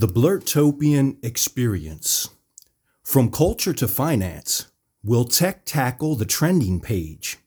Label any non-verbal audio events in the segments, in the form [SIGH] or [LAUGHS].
The Blurtopian Experience. From culture to finance, will tech tackle the trending page?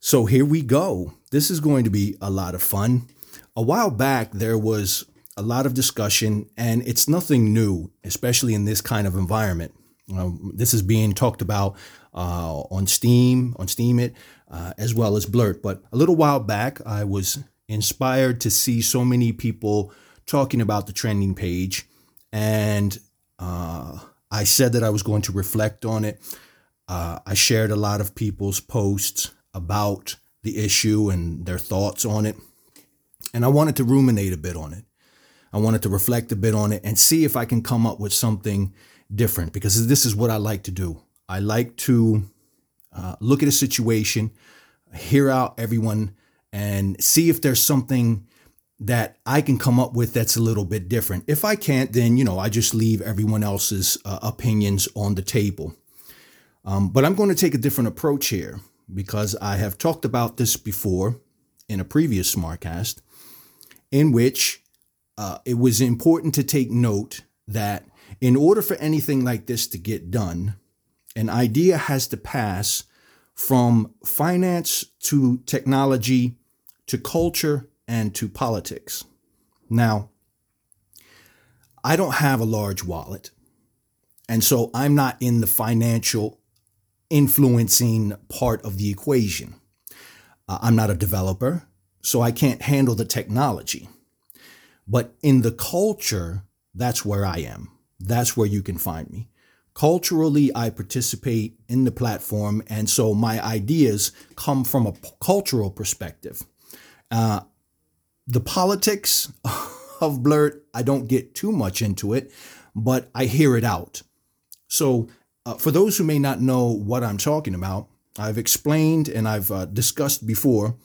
So here we go. This is going to be a lot of fun. A while back, there was a lot of discussion, and it's nothing new, especially in this kind of environment. Um, this is being talked about uh, on Steem, on Steemit, uh, as well as Blurt. But a little while back, I was inspired to see so many people talking about the trending page, and uh, I said that I was going to reflect on it. Uh, I shared a lot of people's posts about the issue and their thoughts on it, and I wanted to ruminate a bit on it. I wanted to reflect a bit on it and see if I can come up with something different because this is what I like to do. I like to uh, look at a situation, hear out everyone, and see if there's something that I can come up with that's a little bit different. If I can't, then, you know, I just leave everyone else's uh, opinions on the table. Um, but I'm going to take a different approach here because I have talked about this before in a previous Smartcast, in which uh, it was important to take note that in order for anything like this to get done, an idea has to pass from finance to technology to culture and to politics. Now, I don't have a large wallet, and so I'm not in the financial influencing part of the equation. Uh, I'm not a developer, so I can't handle the technology. But in the culture, that's where I am. That's where you can find me. Culturally, I participate in the platform, and so my ideas come from a cultural perspective. Uh, the politics [LAUGHS] of Blurt, I don't get too much into it, but I hear it out. So, uh, for those who may not know what I'm talking about, I've explained and I've uh, discussed before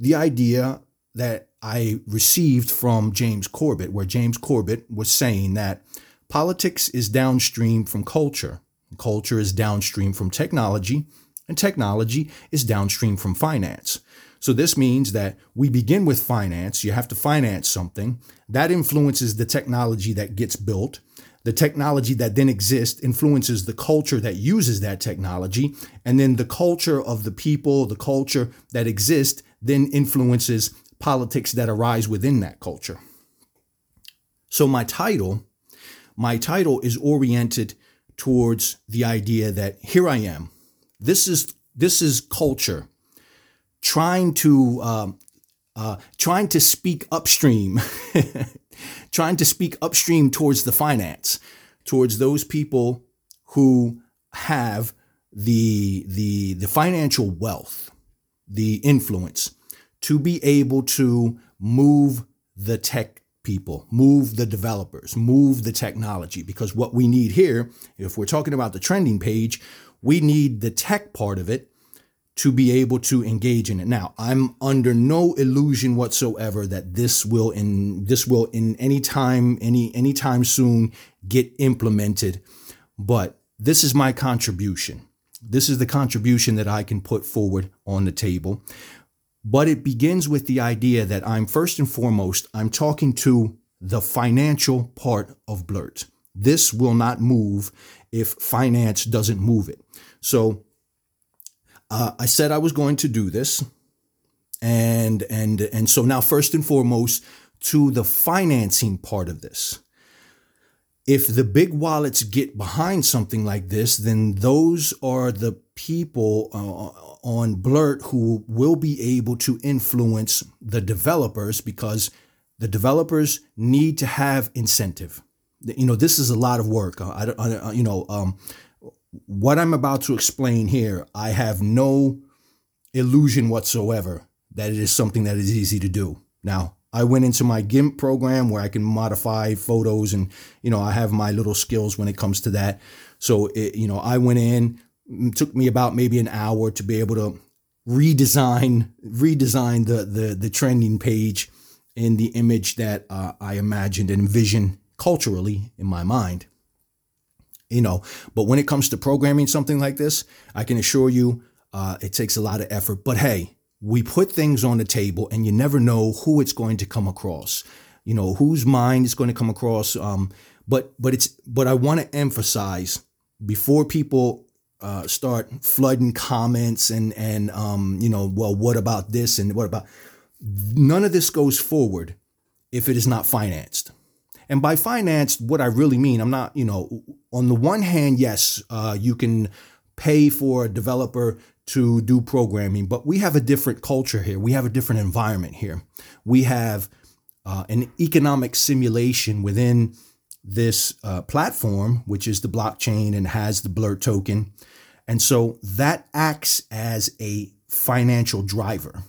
the idea that I received from James Corbett, where James Corbett was saying that politics is downstream from culture, culture is downstream from technology, and technology is downstream from finance. So this means that we begin with finance. You have to finance something that influences the technology that gets built. The technology that then exists influences the culture that uses that technology. And then the culture of the people, the culture that exists, then influences politics that arise within that culture. So my title, my title is oriented towards the idea that here I am. This is this is culture trying to um, uh, trying to speak upstream, [LAUGHS] trying to speak upstream towards the finance, towards those people who have the the the financial wealth, the influence to be able to move the tech people, move the developers, move the technology. Because what we need here, if we're talking about the trending page, we need the tech part of it to be able to engage in it. Now, I'm under no illusion whatsoever that this will in this will in any time any anytime soon get implemented, but this is my contribution. This is the contribution that I can put forward on the table. But it begins with the idea that I'm first and foremost I'm talking to the financial part of Blurt. This will not move if finance doesn't move it. So uh, I said I was going to do this, and and and so now first and foremost to the financing part of this. If the big wallets get behind something like this, then those are the people uh, on Blurt who will be able to influence the developers because the developers need to have incentive. You know, this is a lot of work. I, I, you know, um, what I'm about to explain here, I have no illusion whatsoever that it is something that is easy to do. Now, I went into my GIMP program where I can modify photos and, you know, I have my little skills when it comes to that. So, it, you know, I went in, took me about maybe an hour to be able to redesign redesign the the the trending page in the image that uh, I imagined and envisioned culturally in my mind you know but when it comes to programming something like this i can assure you uh, it takes a lot of effort but hey we put things on the table and you never know who it's going to come across you know, whose mind is going to come across. Um, but but it's but I want to emphasize before people uh, start flooding comments and and um, you know, well, what about this and what about none of this goes forward if it is not financed. And by financed, what I really mean, I'm not, you know, on the one hand, yes, uh, you can pay for a developer to do programming, but we have a different culture here. We have a different environment here. We have uh, an economic simulation within this uh, platform, which is the blockchain and has the Blurt token. And so that acts as a financial driver.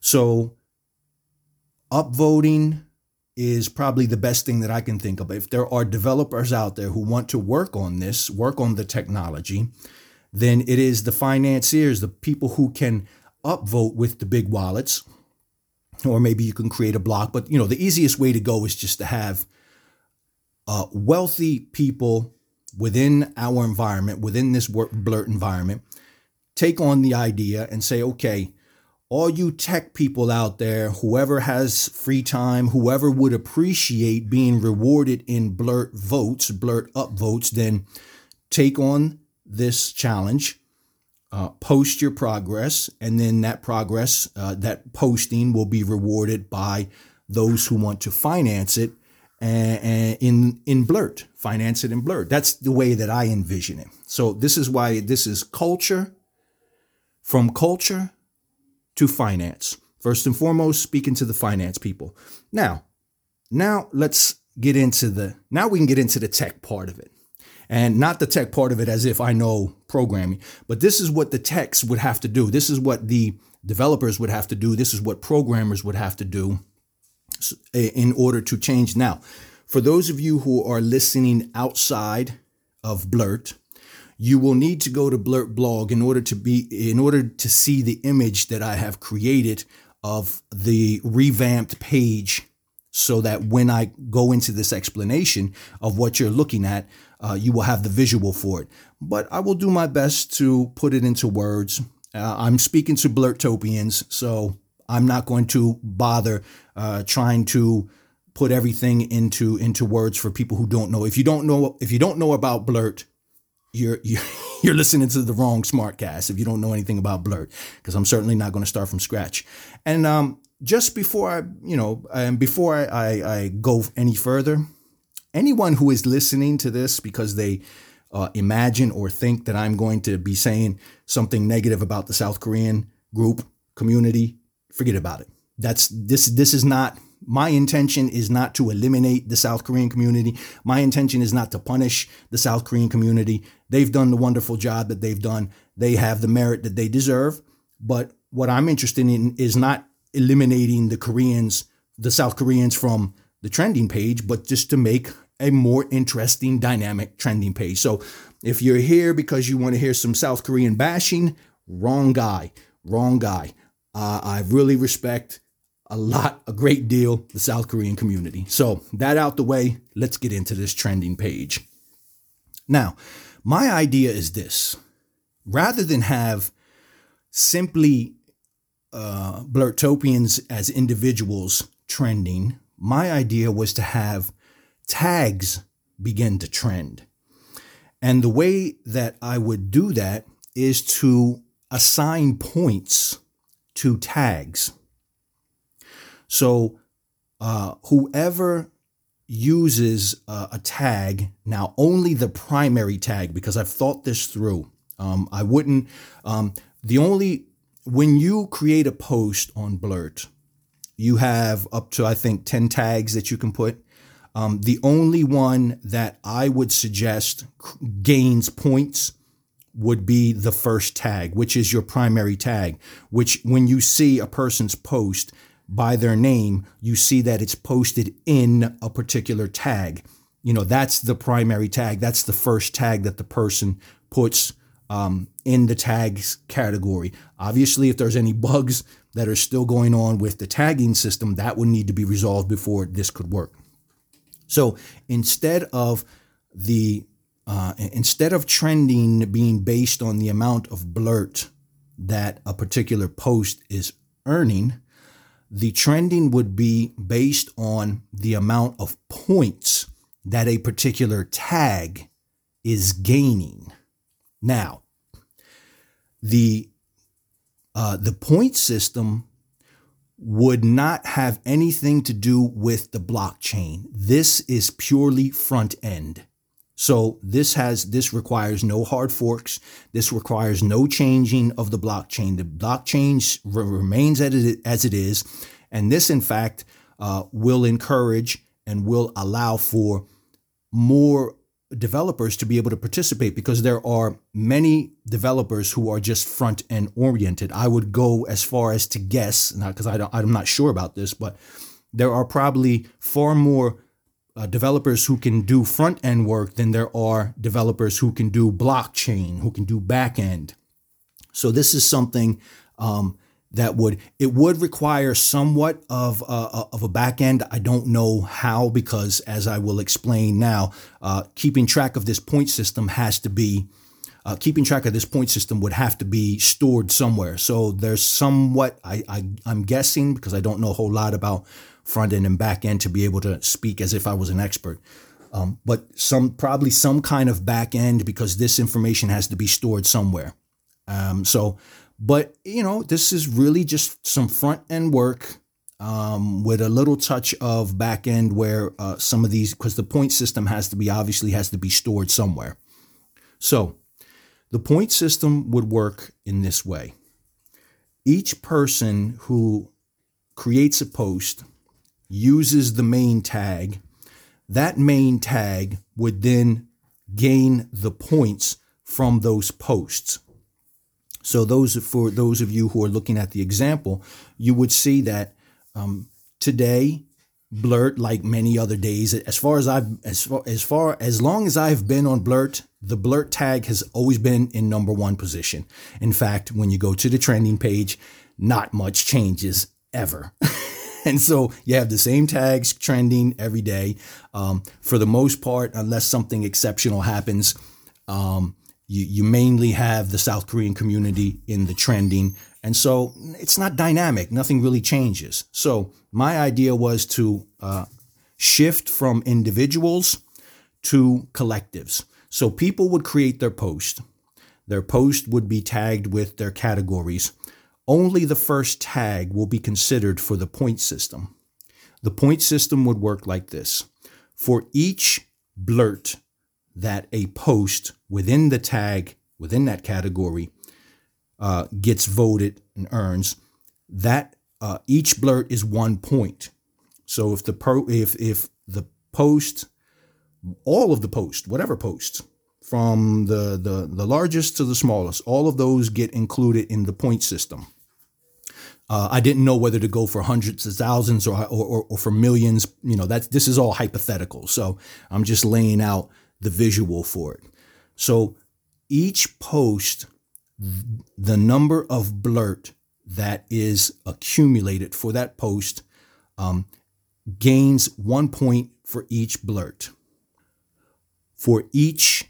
So upvoting is probably the best thing that I can think of. If there are developers out there who want to work on this, work on the technology, then it is the financiers, the people who can upvote with the big wallets, or maybe you can create a block. But you know, the easiest way to go is just to have uh, wealthy people within our environment, within this work blurt environment, take on the idea and say, okay, all you tech people out there, whoever has free time, whoever would appreciate being rewarded in blurt votes, blurt up votes, then take on this challenge, uh, post your progress, and then that progress, uh, that posting will be rewarded by those who want to finance it and, in in blurt, finance it in blurt. That's the way that I envision it. So this is why this is culture from culture to finance. First and foremost, speaking to the finance people. Now, now let's get into the now we can get into the tech part of it. And not the tech part of it as if I know programming, but this is what the techs would have to do. This is what the developers would have to do. This is what programmers would have to do in order to change. Now, for those of you who are listening outside of Blurt, you will need to go to Blurt blog in order to be in order to see the image that I have created of the revamped page so that when I go into this explanation of what you're looking at, uh, you will have the visual for it. But I will do my best to put it into words. Uh, I'm speaking to Blurtopians, so I'm not going to bother uh, trying to put everything into into words for people who don't know. If you don't know if you don't know about Blurt, you're you're, [LAUGHS] you're listening to the wrong smartcast if you don't know anything about blurt because i'm certainly not going to start from scratch and um, just before i you know and before I, I, I go any further anyone who is listening to this because they uh, imagine or think that i'm going to be saying something negative about the south korean group community forget about it that's this this is not my intention is not to eliminate the South Korean community. My intention is not to punish the South Korean community. They've done the wonderful job that they've done. They have the merit that they deserve. But what I'm interested in is not eliminating the Koreans, the South Koreans from the trending page, but just to make a more interesting, dynamic trending page. So if you're here because you want to hear some South Korean bashing, wrong guy, wrong guy. Uh, I really respect a lot, a great deal, the South Korean community. So, that out the way, let's get into this trending page. Now, my idea is this rather than have simply uh, Blurtopians as individuals trending, my idea was to have tags begin to trend. And the way that I would do that is to assign points to tags. So uh, whoever uses uh, a tag now, only the primary tag, because I've thought this through. Um, I wouldn't. Um, the only when you create a post on Blurt, you have up to I think ten tags that you can put. Um, the only one that I would suggest gains points would be the first tag, which is your primary tag, which when you see a person's post, by their name, you see that it's posted in a particular tag. You know, that's the primary tag. That's the first tag that the person puts um, in the tags category. Obviously, if there's any bugs that are still going on with the tagging system, that would need to be resolved before this could work. So instead of the uh, instead of trending being based on the amount of blurt that a particular post is earning, the trending would be based on the amount of points that a particular tag is gaining. Now, the uh, the point system would not have anything to do with the blockchain. This is purely front end. So this has this requires no hard forks. This requires no changing of the blockchain. The blockchain remains as it is, and this, in fact, uh, will encourage and will allow for more developers to be able to participate because there are many developers who are just front end oriented. I would go as far as to guess, not because I'm not sure about this, but there are probably far more uh, developers who can do front end work than there are developers who can do blockchain, who can do back end. So this is something um, that would it would require somewhat of of a back end. I don't know how because, as I will explain now, uh, keeping track of this point system has to be uh, keeping track of this point system would have to be stored somewhere. So there's somewhat I, I I'm guessing because I don't know a whole lot about front end and back end to be able to speak as if I was an expert. Um, but some probably some kind of back end because this information has to be stored somewhere. Um, so but, you know, this is really just some front end work um, with a little touch of back end where uh, some of these, because the point system has to be obviously has to be stored somewhere. So the point system would work in this way each person who creates a post uses the main tag. That main tag would then gain the points from those posts. So those for those of you who are looking at the example, you would see that um, today Blurt, like many other days, as far as I've as far as far as long as I've been on Blurt, the Blurt tag has always been in number one position. In fact, when you go to the trending page, not much changes ever. [LAUGHS] [LAUGHS] and so you have the same tags trending every day. Um, for the most part, unless something exceptional happens, um, you, you mainly have the South Korean community in the trending. And so it's not dynamic. Nothing really changes. So my idea was to uh, shift from individuals to collectives. So people would create their post. Their post would be tagged with their categories. Only the first tag will be considered for the point system. The point system would work like this. For each blurt that a post within the tag, within that category, uh, gets voted and earns, that uh, each blurt is one point. So if the if if the post, all of the post, whatever post, from the, the the largest to the smallest, all of those get included in the point system. Uh, I didn't know whether to go for hundreds of thousands or, or, or for millions. You know, that's this is all hypothetical. So I'm just laying out the visual for it. So each post, the number of blurt that is accumulated for that post um, gains one point for each blurt. For each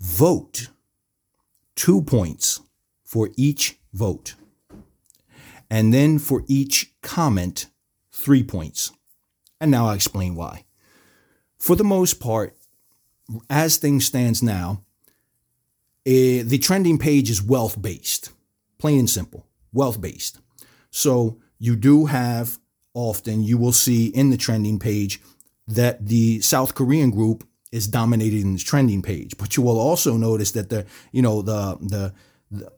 vote, two points for each vote. And then for each comment, three points. And now I'll explain why. For the most part, as things stands now, uh, the trending page is wealth based, plain and simple, wealth based. So you do have often you will see in the trending page that the South Korean group is dominating the trending page, but you will also notice that the you know the the the,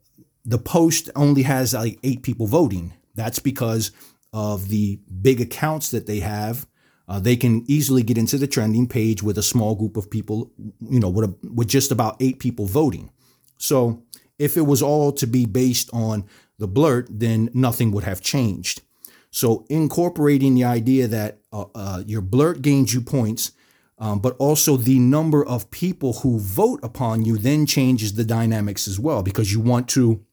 the post only has like eight people voting. That's because of the big accounts that they have uh, they can easily get into the trending page with a small group of people, you know, with, a, with just about eight people voting. So if it was all to be based on the blurt, then nothing would have changed. So incorporating the idea that uh, uh, your blurt gains you points, um, but also the number of people who vote upon you then changes the dynamics as well because you want to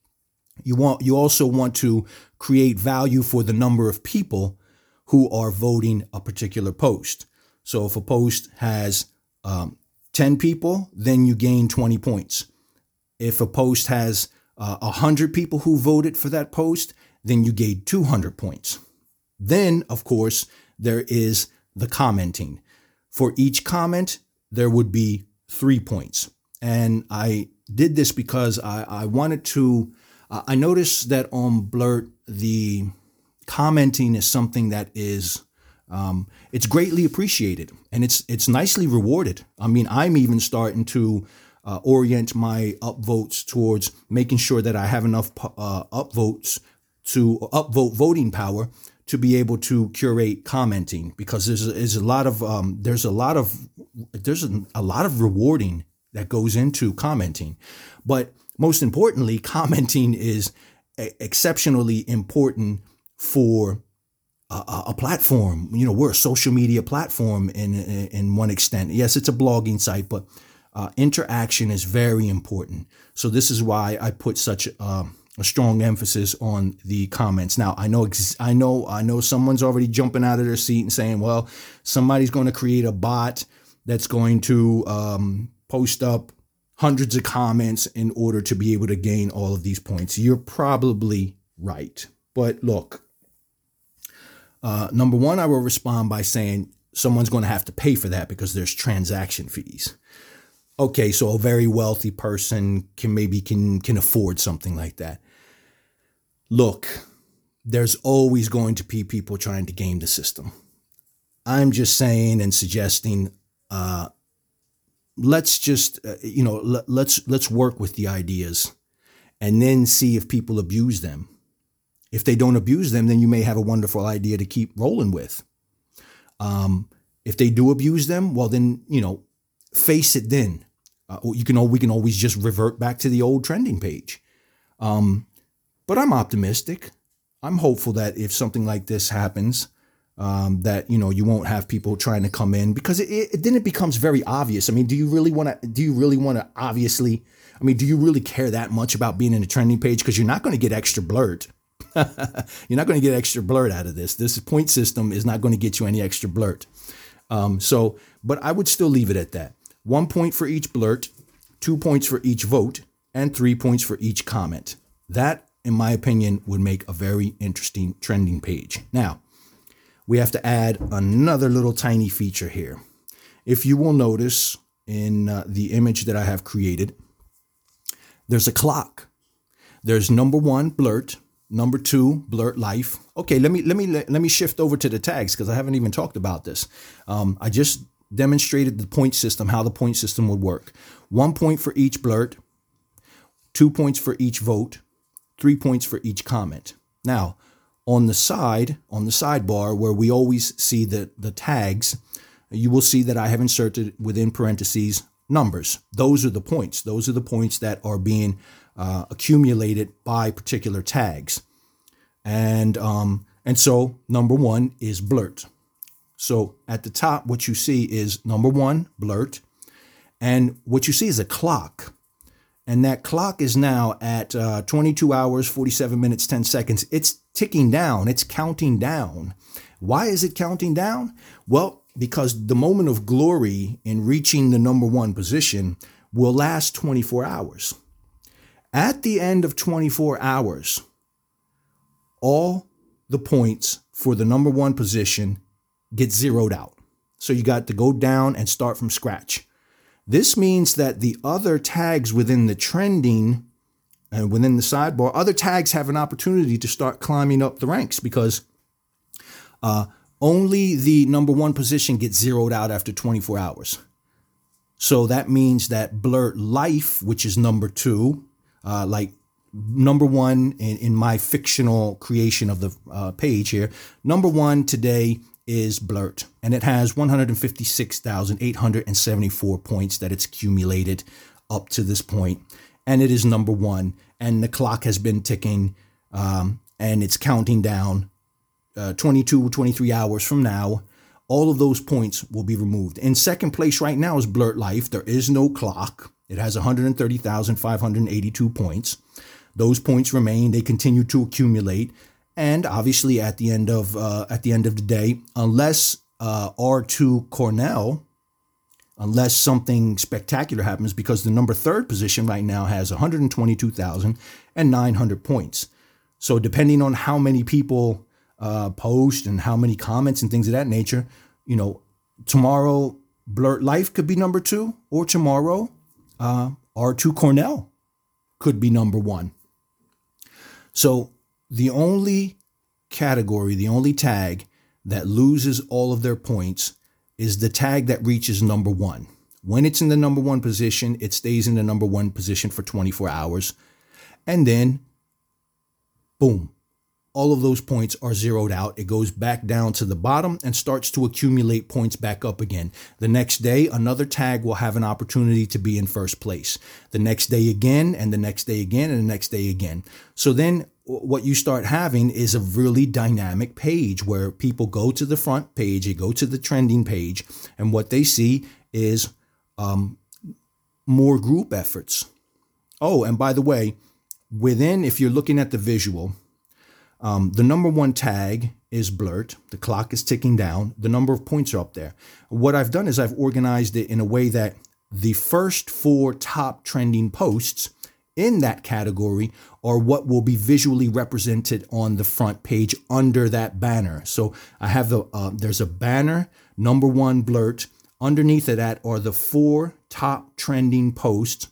you want you also want to create value for the number of people who are voting a particular post. So if a post has um, 10 people, then you gain 20 points. If a post has uh, 100 people who voted for that post, then you gain 200 points. Then, of course, there is the commenting. For each comment, there would be three points. And I did this because I, I wanted to, uh, I noticed that on Blurt, the commenting is something that is um, it's greatly appreciated and it's it's nicely rewarded. I mean, I'm even starting to uh, orient my upvotes towards making sure that I have enough uh, upvotes to upvote voting power to be able to curate commenting because there's a, there's a lot of um, there's a lot of there's a, a lot of rewarding that goes into commenting, but most importantly, commenting is exceptionally important for a, a, platform. You know, we're a social media platform in, in, one extent. Yes, it's a blogging site, but uh, interaction is very important. So this is why I put such uh, a strong emphasis on the comments. Now I know ex- I know I know someone's already jumping out of their seat and saying, "Well, somebody's going to create a bot that's going to um, post up hundreds of comments in order to be able to gain all of these points." You're probably right, but look, uh, number one, I will respond by saying someone's going to have to pay for that because there's transaction fees. Okay, so a very wealthy person can maybe can can afford something like that. Look, there's always going to be people trying to game the system. I'm just saying and suggesting uh, let's just uh, you know let, let's let's work with the ideas and then see if people abuse them if they don't abuse them, then you may have a wonderful idea to keep rolling with. Um, if they do abuse them, well, then you know, face it. Then uh, you can. We can always just revert back to the old trending page. Um, but I'm optimistic. I'm hopeful that if something like this happens, um, that you know you won't have people trying to come in because it, it, then it becomes very obvious. I mean, do you really want to? Do you really want to? Obviously, I mean, do you really care that much about being in a trending page? Because you're not going to get extra blurt. [LAUGHS] You're not going to get extra blurt out of this. This point system is not going to get you any extra blurt. Um, so, but I would still leave it at that. One point for each blurt, two points for each vote, and three points for each comment. That, in my opinion, would make a very interesting trending page. Now, we have to add another little tiny feature here. If you will notice in uh, the image that I have created, there's a clock. There's number one blurt, Number two, blurt life. Okay, let me let me let, let me shift over to the tags because I haven't even talked about this. Um, I just demonstrated the point system, how the point system would work. One point for each blurt, two points for each vote, three points for each comment. Now, on the side, on the sidebar where we always see the, the tags, you will see that I have inserted within parentheses numbers. Those are the points. Those are the points that are being uh, accumulated by particular tags. And, um, and so number one is blurt. So at the top, what you see is number one, blurt. And what you see is a clock. And that clock is now at uh, 22 hours, 47 minutes, 10 seconds. It's ticking down, it's counting down. Why is it counting down? Well, because the moment of glory in reaching the number one position will last 24 hours. At the end of 24 hours, all the points for the number one position get zeroed out. So you got to go down and start from scratch. This means that the other tags within the trending and uh, within the sidebar, other tags have an opportunity to start climbing up the ranks because uh, only the number one position gets zeroed out after 24 hours. So that means that Blurt Life, which is number two, uh, like number one in, in, my fictional creation of the uh, page here. Number one today is Blurt, and it has 156,874 points that it's accumulated up to this point, and it is number one. And the clock has been ticking, um, and it's counting down. Uh, 22, 23 hours from now, all of those points will be removed. In second place right now is Blurt Life. There is no clock. It has 130,582 points. Those points remain. They continue to accumulate, and obviously at the end of uh, at the end of the day, unless uh, R2 Cornell, unless something spectacular happens, because the number third position right now has 122,900 points. So depending on how many people uh, post and how many comments and things of that nature, you know, tomorrow Blurt Life could be number two, or tomorrow uh, R2 Cornell could be number one. So the only category, the only tag that loses all of their points is the tag that reaches number one. When it's in the number one position, it stays in the number one position for 24 hours. And then, boom, all of those points are zeroed out. It goes back down to the bottom and starts to accumulate points back up again. The next day, another tag will have an opportunity to be in first place. The next day again, and the next day again, and the next day again. So then what you start having is a really dynamic page where people go to the front page, they go to the trending page, and what they see is um, more group efforts. Oh, and by the way, within, if you're looking at the visual, um, the number one tag is blurt. The clock is ticking down. The number of points are up there. What I've done is I've organized it in a way that the first four top trending posts in that category are what will be visually represented on the front page under that banner. So I have the uh, there's a banner number one blurt. Underneath of that are the four top trending posts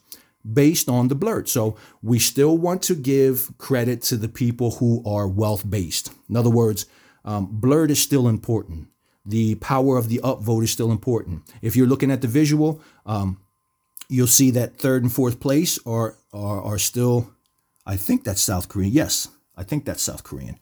based on the blurt. So we still want to give credit to the people who are wealth based. In other words, um, blurt is still important. The power of the upvote is still important. If you're looking at the visual, um, you'll see that third and fourth place are, are are still, I think that's South Korean. Yes, I think that's South Korean.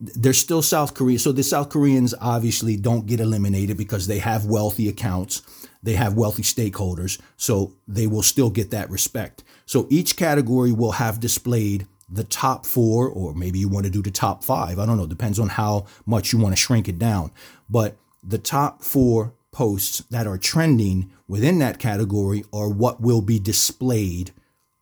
They're still South Korean. So the South Koreans obviously don't get eliminated because they have wealthy accounts they have wealthy stakeholders, so they will still get that respect. So each category will have displayed the top four, or maybe you want to do the top five. I don't know, depends on how much you want to shrink it down. But the top four posts that are trending within that category are what will be displayed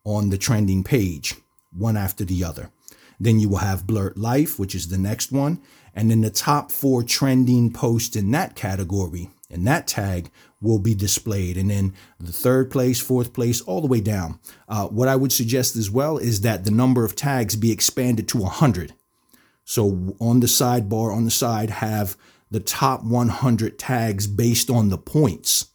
on the trending page, one after the other. Then you will have Blurt Life, which is the next one. And then the top four trending posts in that category, in that tag, will be displayed. And then the third place, fourth place, all the way down. Uh, what I would suggest as well is that the number of tags be expanded to 100. So on the sidebar, on the side, have the top 100 tags based on the points,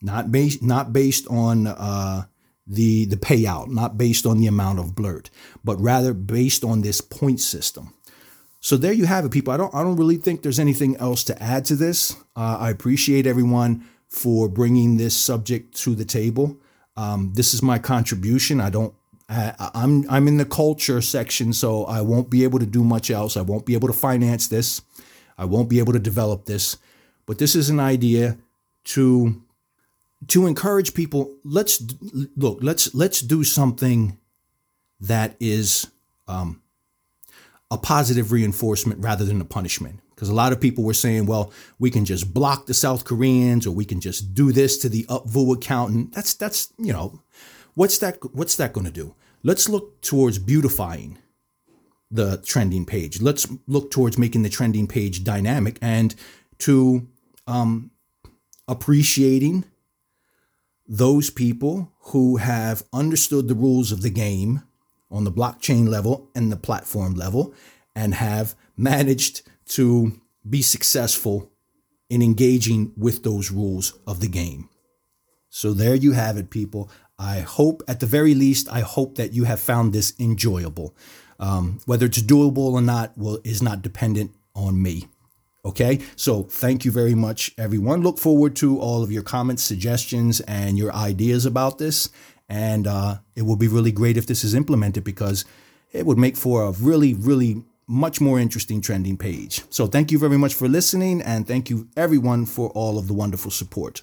not based not based on uh, the the payout, not based on the amount of blurt, but rather based on this point system. So there you have it, people. I don't I don't really think there's anything else to add to this. Uh, I appreciate everyone for bringing this subject to the table. Um, this is my contribution. I don't. I, I'm I'm in the culture section, so I won't be able to do much else. I won't be able to finance this. I won't be able to develop this. But this is an idea to to encourage people. Let's look. Let's let's do something that is um, a positive reinforcement rather than a punishment. Because a lot of people were saying, well, we can just block the South Koreans or we can just do this to the upvote accountant. That's that's, you know, what's that what's that going to do? Let's look towards beautifying the trending page. Let's look towards making the trending page dynamic and to um, appreciating those people who have understood the rules of the game on the blockchain level and the platform level and have managed to be successful in engaging with those rules of the game. So there you have it, people. I hope, at the very least, I hope that you have found this enjoyable. Um, whether it's doable or not will is not dependent on me. Okay, so thank you very much, everyone. Look forward to all of your comments, suggestions, and your ideas about this. And uh, it will be really great if this is implemented because it would make for a really, really much more interesting trending page. So thank you very much for listening and thank you everyone for all of the wonderful support.